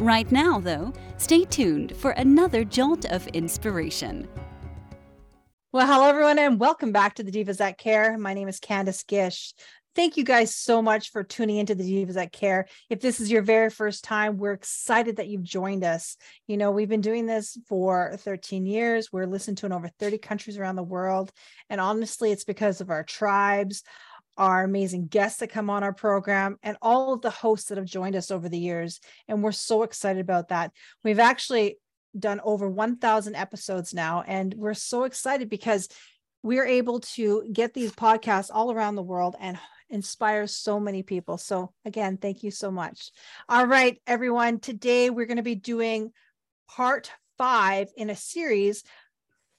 Right now, though, stay tuned for another jolt of inspiration. Well, hello, everyone, and welcome back to the Divas That Care. My name is Candace Gish. Thank you guys so much for tuning into the Divas That Care. If this is your very first time, we're excited that you've joined us. You know, we've been doing this for 13 years. We're listened to in over 30 countries around the world. And honestly, it's because of our tribes, our amazing guests that come on our program, and all of the hosts that have joined us over the years. And we're so excited about that. We've actually done over 1,000 episodes now, and we're so excited because we're able to get these podcasts all around the world and inspire so many people. So, again, thank you so much. All right, everyone. Today we're going to be doing part five in a series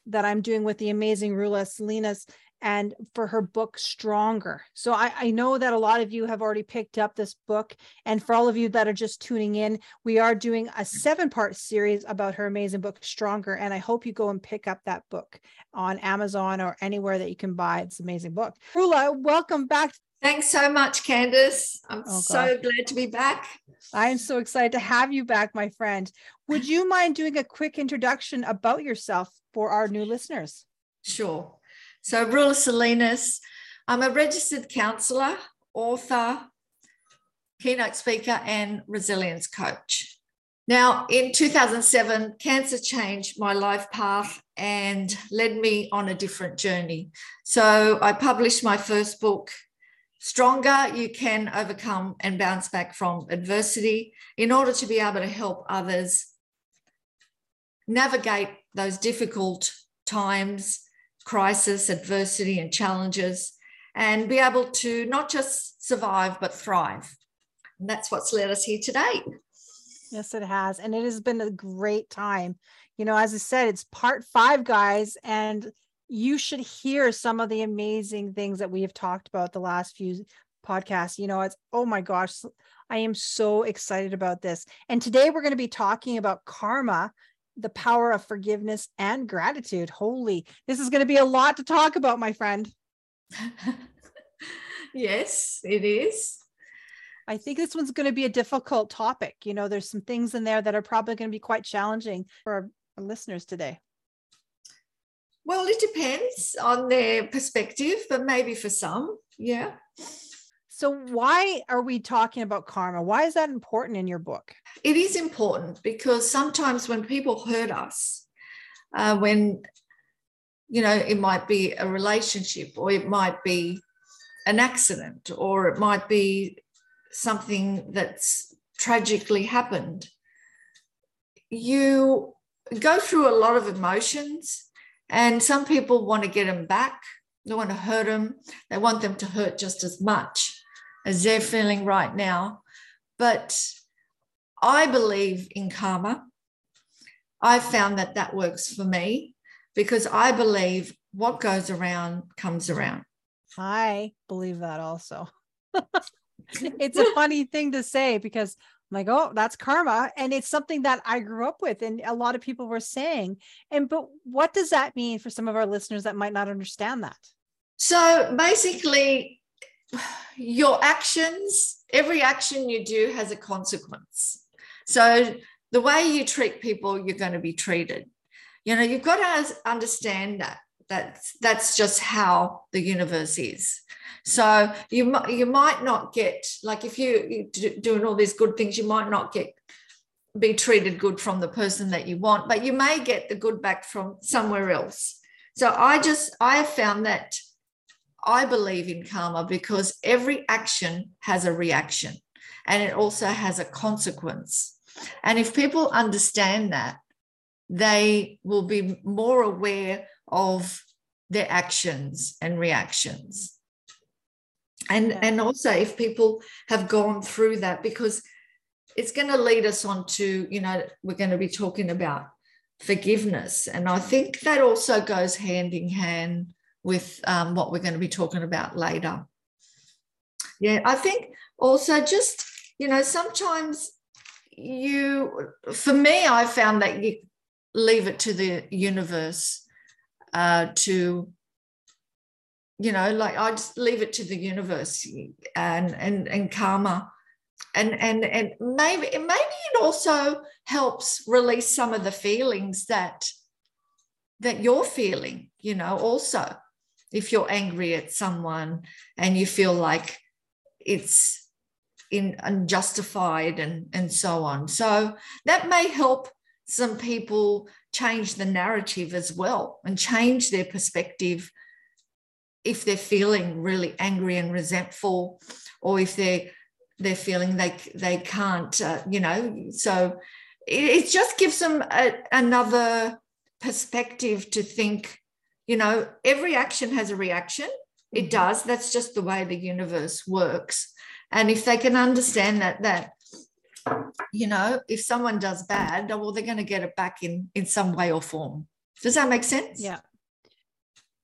that I'm doing with the amazing Roula Selinas and for her book Stronger. So I, I, know that a lot of you have already picked up this book. And for all of you that are just tuning in, we are doing a mm-hmm. seven part series about her amazing book Stronger. And I hope you go and pick up that book on Amazon or anywhere that you can buy. It's amazing book. Roula, welcome back. Thanks so much, Candace. I'm oh, so glad to be back. I am so excited to have you back, my friend. Would you mind doing a quick introduction about yourself for our new listeners? Sure. So, Roula Selinas, I'm a registered counsellor, author, keynote speaker, and resilience coach. Now, in 2007, cancer changed my life path and led me on a different journey. So, I published my first book, Stronger You Can Overcome and Bounce Back from Adversity, in order to be able to help others navigate those difficult times crisis, adversity, and challenges, and be able to not just survive, but thrive. And that's what's led us here today. Yes, it has. And it has been a great time. You know, as I said, it's part five, guys, and you should hear some of the amazing things that we have talked about the last few podcasts. You know, it's oh my gosh, I am so excited about this. And today we're going to be talking about karma the power of forgiveness and gratitude. Holy, this is going to be a lot to talk about, my friend. yes, it is. I think this one's going to be a difficult topic. You know, there's some things in there that are probably going to be quite challenging for our, our listeners today. Well, it depends on their perspective, but maybe for some, yeah. So, why are we talking about karma? Why is that important in your book? It is important because sometimes when people hurt us, uh, when, you know, it might be a relationship or it might be an accident or it might be something that's tragically happened, you go through a lot of emotions. And some people want to get them back. They want to hurt them. They want them to hurt just as much as they're feeling right now. But I believe in karma. I've found that that works for me because I believe what goes around comes around. I believe that also. it's a funny thing to say because I'm like, oh, that's karma. And it's something that I grew up with and a lot of people were saying. And but what does that mean for some of our listeners that might not understand that? So basically, your actions, every action you do has a consequence. So the way you treat people, you're going to be treated. You know, you've got to understand that. That's that's just how the universe is. So you you might not get like if you, you're doing all these good things, you might not get be treated good from the person that you want, but you may get the good back from somewhere else. So I just I have found that I believe in karma because every action has a reaction and it also has a consequence. And if people understand that, they will be more aware of their actions and reactions. And, and also if people have gone through that, because it's going to lead us on to, you know, we're going to be talking about forgiveness. And I think that also goes hand in hand with um, what we're going to be talking about later. Yeah, I think also just, you know, sometimes you, for me, I found that you leave it to the universe uh, to you know like i just leave it to the universe and and and karma and and and maybe maybe it also helps release some of the feelings that that you're feeling you know also if you're angry at someone and you feel like it's in unjustified and and so on. So that may help some people change the narrative as well and change their perspective if they're feeling really angry and resentful or if they're they're feeling they they can't uh, you know so it, it just gives them a, another perspective to think you know every action has a reaction. It mm-hmm. does. That's just the way the universe works. And if they can understand that that you know if someone does bad well they're going to get it back in in some way or form. Does that make sense? Yeah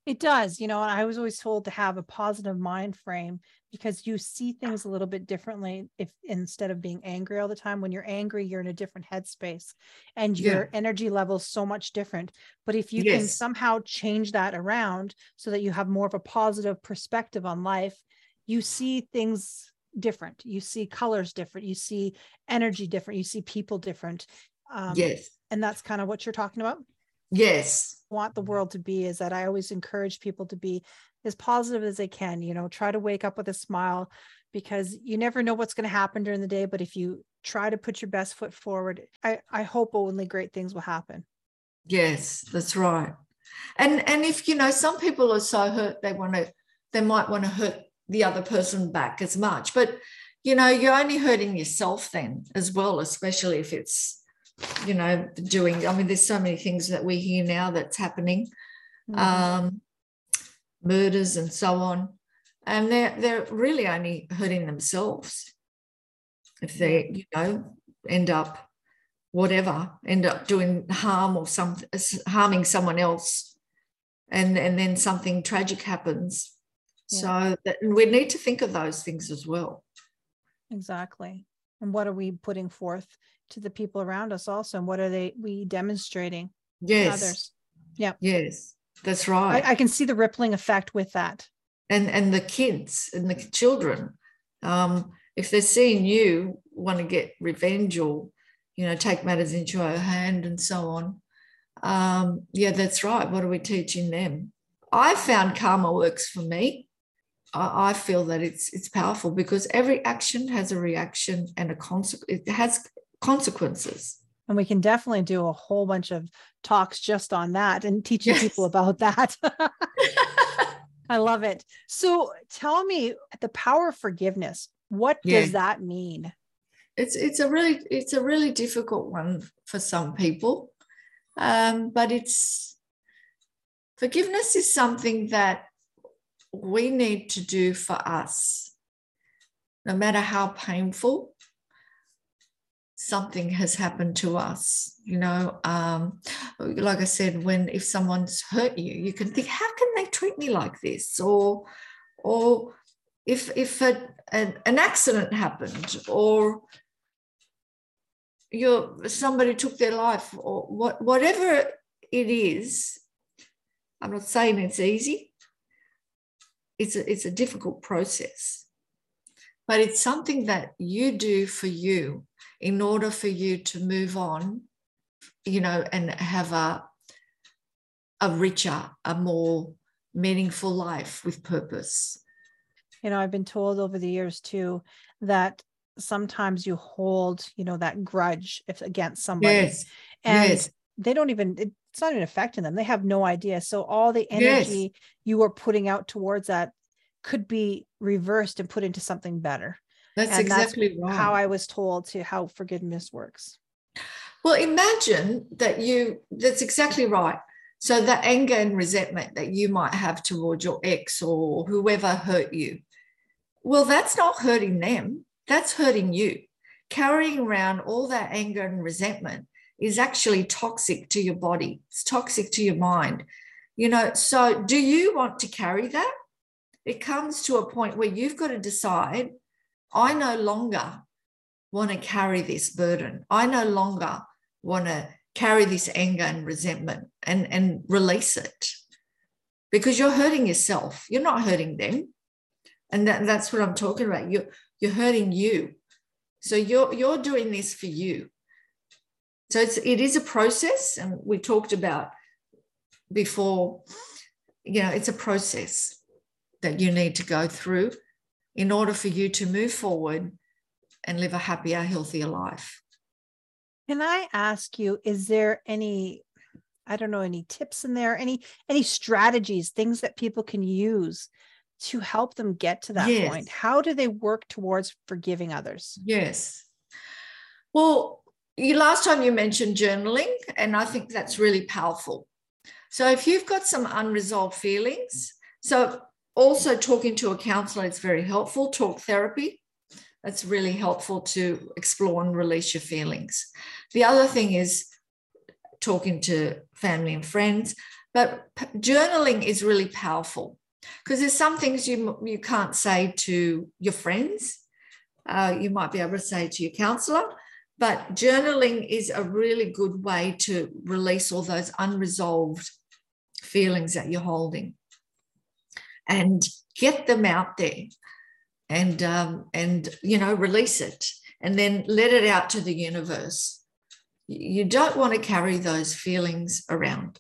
it does, you know, I was always told to have a positive mind frame because you see things a little bit differently if instead of being angry all the time. When you're angry, you're in a different headspace and your yeah. energy level is so much different. But if you yes. can somehow change that around so that you have more of a positive perspective on life, you see things different. You see colors different. You see energy different. You see people different. Um, yes. And that's kind of what you're talking about. Yes. Want the world to be is that I always encourage people to be as positive as they can, you know, try to wake up with a smile because you never know what's going to happen during the day. But if you try to put your best foot forward, I, I hope only great things will happen. Yes, that's right. And and if you know, some people are so hurt they want to they might want to hurt the other person back as much. But you know, you're only hurting yourself then as well, especially if it's you know, doing. I mean, there's so many things that we hear now that's happening, mm-hmm. um, murders and so on, and they're they're really only hurting themselves if they, you know, end up whatever, end up doing harm or some harming someone else, and and then something tragic happens. Yeah. So that we need to think of those things as well. Exactly. And what are we putting forth to the people around us also? And what are they we demonstrating yes. others? Yeah yes that's right. I, I, can see the rippling effect with that. And and the kids and the children um if they're seeing you want to get revenge or you know take matters into our hand and so on um yeah that's right. What are we teaching them? I found karma works for me I, feel that it's it's powerful because every action has a reaction and a consequence. It has consequences. And we can definitely do a whole bunch of talks just on that and teaching yes. people about that. I love it. So tell me the power of forgiveness. What yeah. does that mean? It's it's a really it's a really difficult one for some people. Um, but it's forgiveness is something that we need to do for us, no matter how painful something has happened to us you know um, like i said when if someone's hurt you you can think how can they treat me like this? Or or if if a, an, an accident happened or you somebody took their life or what whatever it is i'm not saying it's easy it's a, it's a difficult process but it's something that you do for you in order for you to move on, you know, and have a, a richer, a more meaningful life with purpose. You know, I've been told over the years too that sometimes you hold, you know, that grudge if against somebody. Yes. And yes. they don't even it's not even affecting them. They have no idea. So all the energy yes. you are putting out towards that could be reversed and put into something better. That's and exactly that's how I was told to how forgiveness works. Well, imagine that you, that's exactly right. So the anger and resentment that you might have towards your ex or whoever hurt you, well, that's not hurting them, that's hurting you. Carrying around all that anger and resentment is actually toxic to your body, it's toxic to your mind. You know, so do you want to carry that? It comes to a point where you've got to decide I no longer want to carry this burden. I no longer want to carry this anger and resentment and, and release it because you're hurting yourself. You're not hurting them. And that, that's what I'm talking about. You're, you're hurting you. So you're, you're doing this for you. So it's, it is a process. And we talked about before, you know, it's a process that you need to go through in order for you to move forward and live a happier, healthier life. Can I ask you, is there any, I don't know, any tips in there, any any strategies, things that people can use to help them get to that yes. point? How do they work towards forgiving others? Yes. Well, you last time you mentioned journaling, and I think that's really powerful. So if you've got some unresolved feelings, so also talking to a counselor is very helpful. Talk therapy that's really helpful to explore and release your feelings. The other thing is talking to family and friends, but journaling is really powerful because there's some things you you can't say to your friends. Uh, you might be able to say to your counselor, but journaling is a really good way to release all those unresolved feelings that you're holding and get them out there and um, and you know release it and then let it out to the universe. You don't want to carry those feelings around.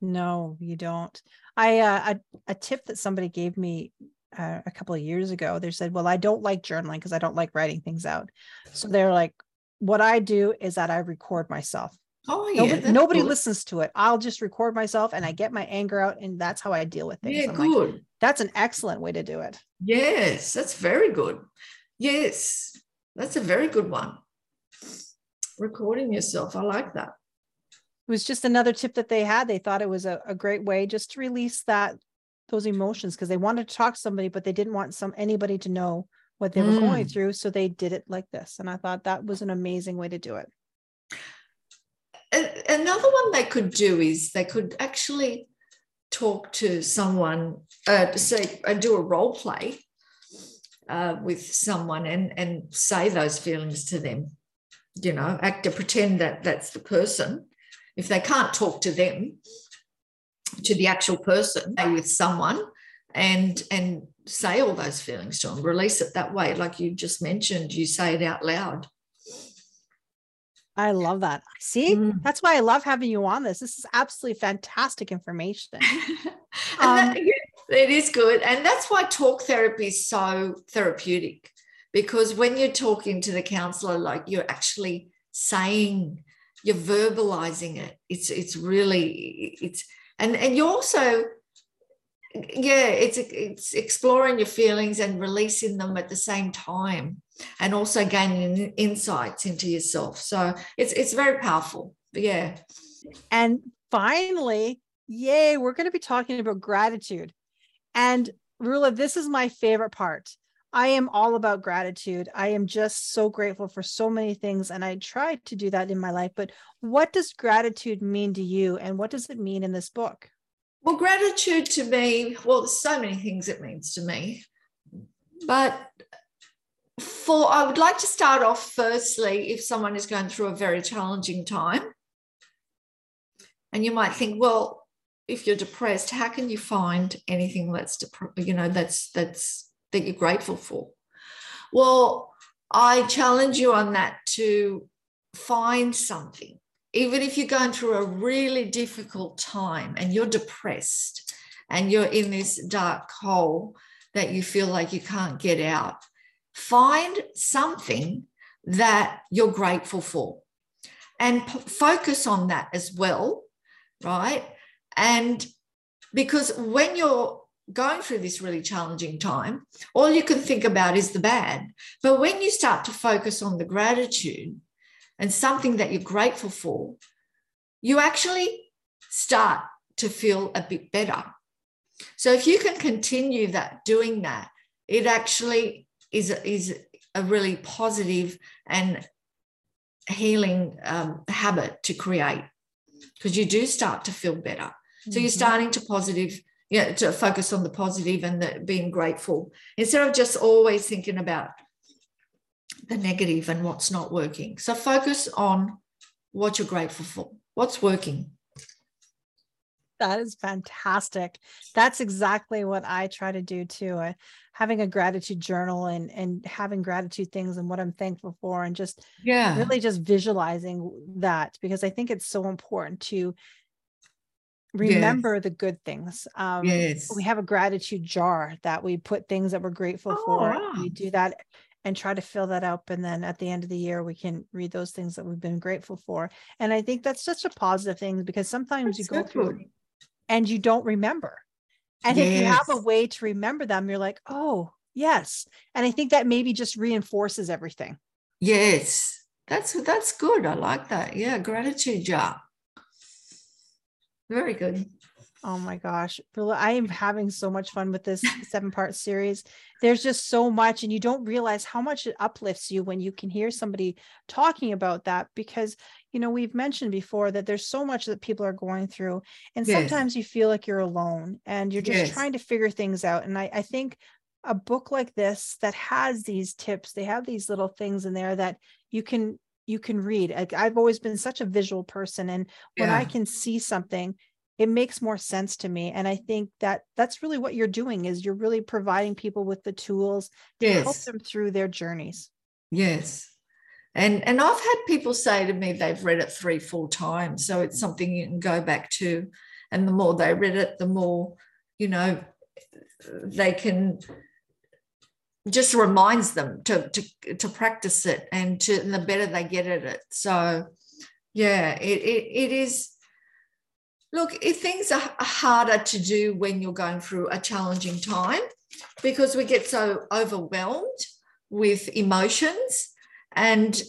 No you don't. I uh, a, a tip that somebody gave me uh, a couple of years ago they said well i don't like journaling because i don't like writing things out. So they're like what i do is that i record myself Oh yeah. Nobody, nobody listens to it. I'll just record myself and I get my anger out, and that's how I deal with things. Yeah, I'm good. Like, that's an excellent way to do it. Yes, that's very good. Yes, that's a very good one. Recording yourself. I like that. It was just another tip that they had. They thought it was a, a great way just to release that those emotions because they wanted to talk to somebody, but they didn't want some anybody to know what they were mm. going through. So they did it like this. And I thought that was an amazing way to do it another one they could do is they could actually talk to someone, uh, say, and do a role play uh, with someone and and say those feelings to them. You know, act to pretend that that's the person. If they can't talk to them, to the actual person, with someone, and and say all those feelings to them, release it that way, like you just mentioned. You say it out loud. I love that. See, mm. that's why I love having you on this. This is absolutely fantastic information. um, that, it is good. And that's why talk therapy is so therapeutic because when you're talking to the counselor, like you're actually saying, you're verbalizing it. It's, it's really, it's, and, and you're also, yeah, it's, it's exploring your feelings and releasing them at the same time and also gaining insights into yourself. So it's it's very powerful. Yeah. And finally, yay, we're going to be talking about gratitude. And Roula, this is my favorite part. I am all about gratitude. I am just so grateful for so many things. And I try to do that in my life. But what does gratitude mean to you? And what does it mean in this book? Well, gratitude to me, well, there's so many things it means to me. But for I would like to start off firstly if someone is going through a very challenging time. And you might think, well, if you're depressed, how can you find anything that's you know that's that's that you're grateful for? Well, I challenge you on that to find something. Even if you're going through a really difficult time and you're depressed and you're in this dark hole that you feel like you can't get out, find something that you're grateful for and p- focus on that as well, right? And because when you're going through this really challenging time, all you can think about is the bad. But when you start to focus on the gratitude and something that you're grateful for, you actually start to feel a bit better. So if you can continue that doing that, it actually is is a really positive and healing um, habit to create because you do start to feel better. So mm-hmm. you're starting to positive, you know, to focus on the positive and the, being grateful instead of just always thinking about the negative and what's not working. So focus on what you're grateful for, what's working. That is fantastic. That's exactly what I try to do too. I, having a gratitude journal and and having gratitude things and what I'm thankful for and just yeah really just visualizing that because I think it's so important to remember yes. the good things. Um, yes. We have a gratitude jar that we put things that we're grateful oh, for. Wow. We do that and try to fill that up. And then at the end of the year, we can read those things that we've been grateful for. And I think that's such a positive thing because sometimes that's you go through and you don't remember. And yes. if you have a way to remember them, you're like, oh, yes. And I think that maybe just reinforces everything. Yes. That's that's good. I like that. Yeah, gratitude jar. Very good. Oh my gosh. I am having so much fun with this seven part series. There's just so much, and you don't realize how much it uplifts you when you can hear somebody talking about that because, you know, we've mentioned before that there's so much that people are going through. And yes. sometimes you feel like you're alone and you're just yes. trying to figure things out. And I, I think a book like this that has these tips, they have these little things in there that you can you can read. I, I've always been such a visual person. And when yeah. I can see something, it makes more sense to me and i think that that's really what you're doing is you're really providing people with the tools to yes. help them through their journeys. Yes. And and i've had people say to me they've read it three four times so it's something you can go back to. And the more they read it the more you know they can just reminds them to to to practice it and to and the better they get at it. So yeah it, it, it is Look, if things are harder to do when you're going through a challenging time because we get so overwhelmed with emotions and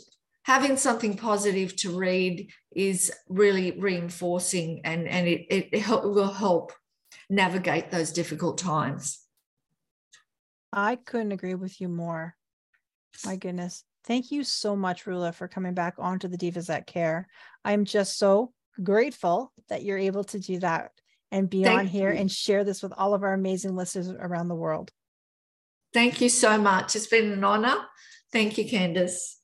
having something positive to read is really reinforcing and, and it, it, it will help navigate those difficult times. I couldn't agree with you more. My goodness. Thank you so much, Roula, for coming back onto the Divas That Care. I'm just so grateful that you're able to do that and be Thank on here you. and share this with all of our amazing listeners around the world. Thank you so much. It's been an honor. Thank you, Candace.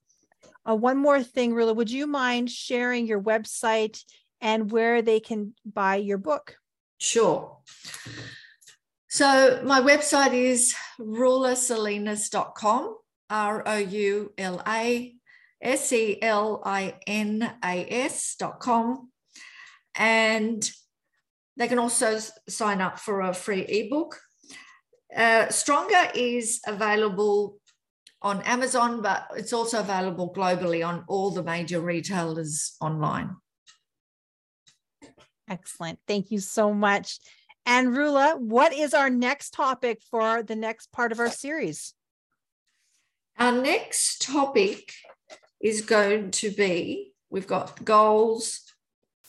Uh, one more thing, Roula, would you mind sharing your website and where they can buy your book? Sure. So my website is roulaselinas.com, R O U L A S E L I N A S.com and they can also sign up for a free ebook. Uh, Stronger is available on Amazon, but it's also available globally on all the major retailers online. Excellent. Thank you so much. And Roula, what is our next topic for the next part of our series? Our next topic is going to be we've got goals,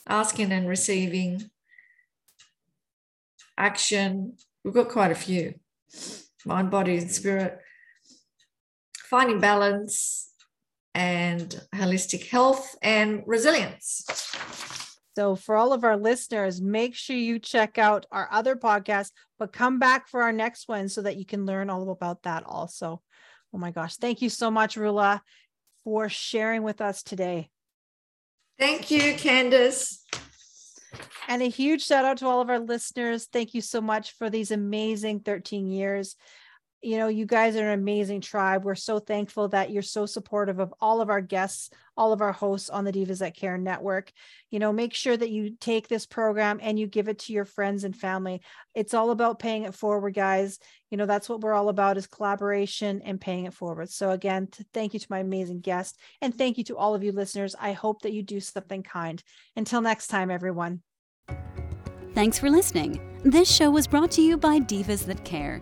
asking and receiving, action. We've got quite a few mind, body, and spirit, finding balance, and holistic health and resilience. So, for all of our listeners, make sure you check out our other podcast, but come back for our next one so that you can learn all about that also. Oh my gosh. Thank you so much, Roula, for sharing with us today. Thank you, Candace. And a huge shout out to all of our listeners. Thank you so much for these amazing 13 years. You know, you guys are an amazing tribe. We're so thankful that you're so supportive of all of our guests, all of our hosts on the Divas That Care Network. You know, make sure that you take this program and you give it to your friends and family. It's all about paying it forward, guys. You know, that's what we're all about is collaboration and paying it forward. So again, thank you to my amazing guest and thank you to all of you listeners. I hope that you do something kind. Until next time, everyone. Thanks for listening. This show was brought to you by Divas That Care.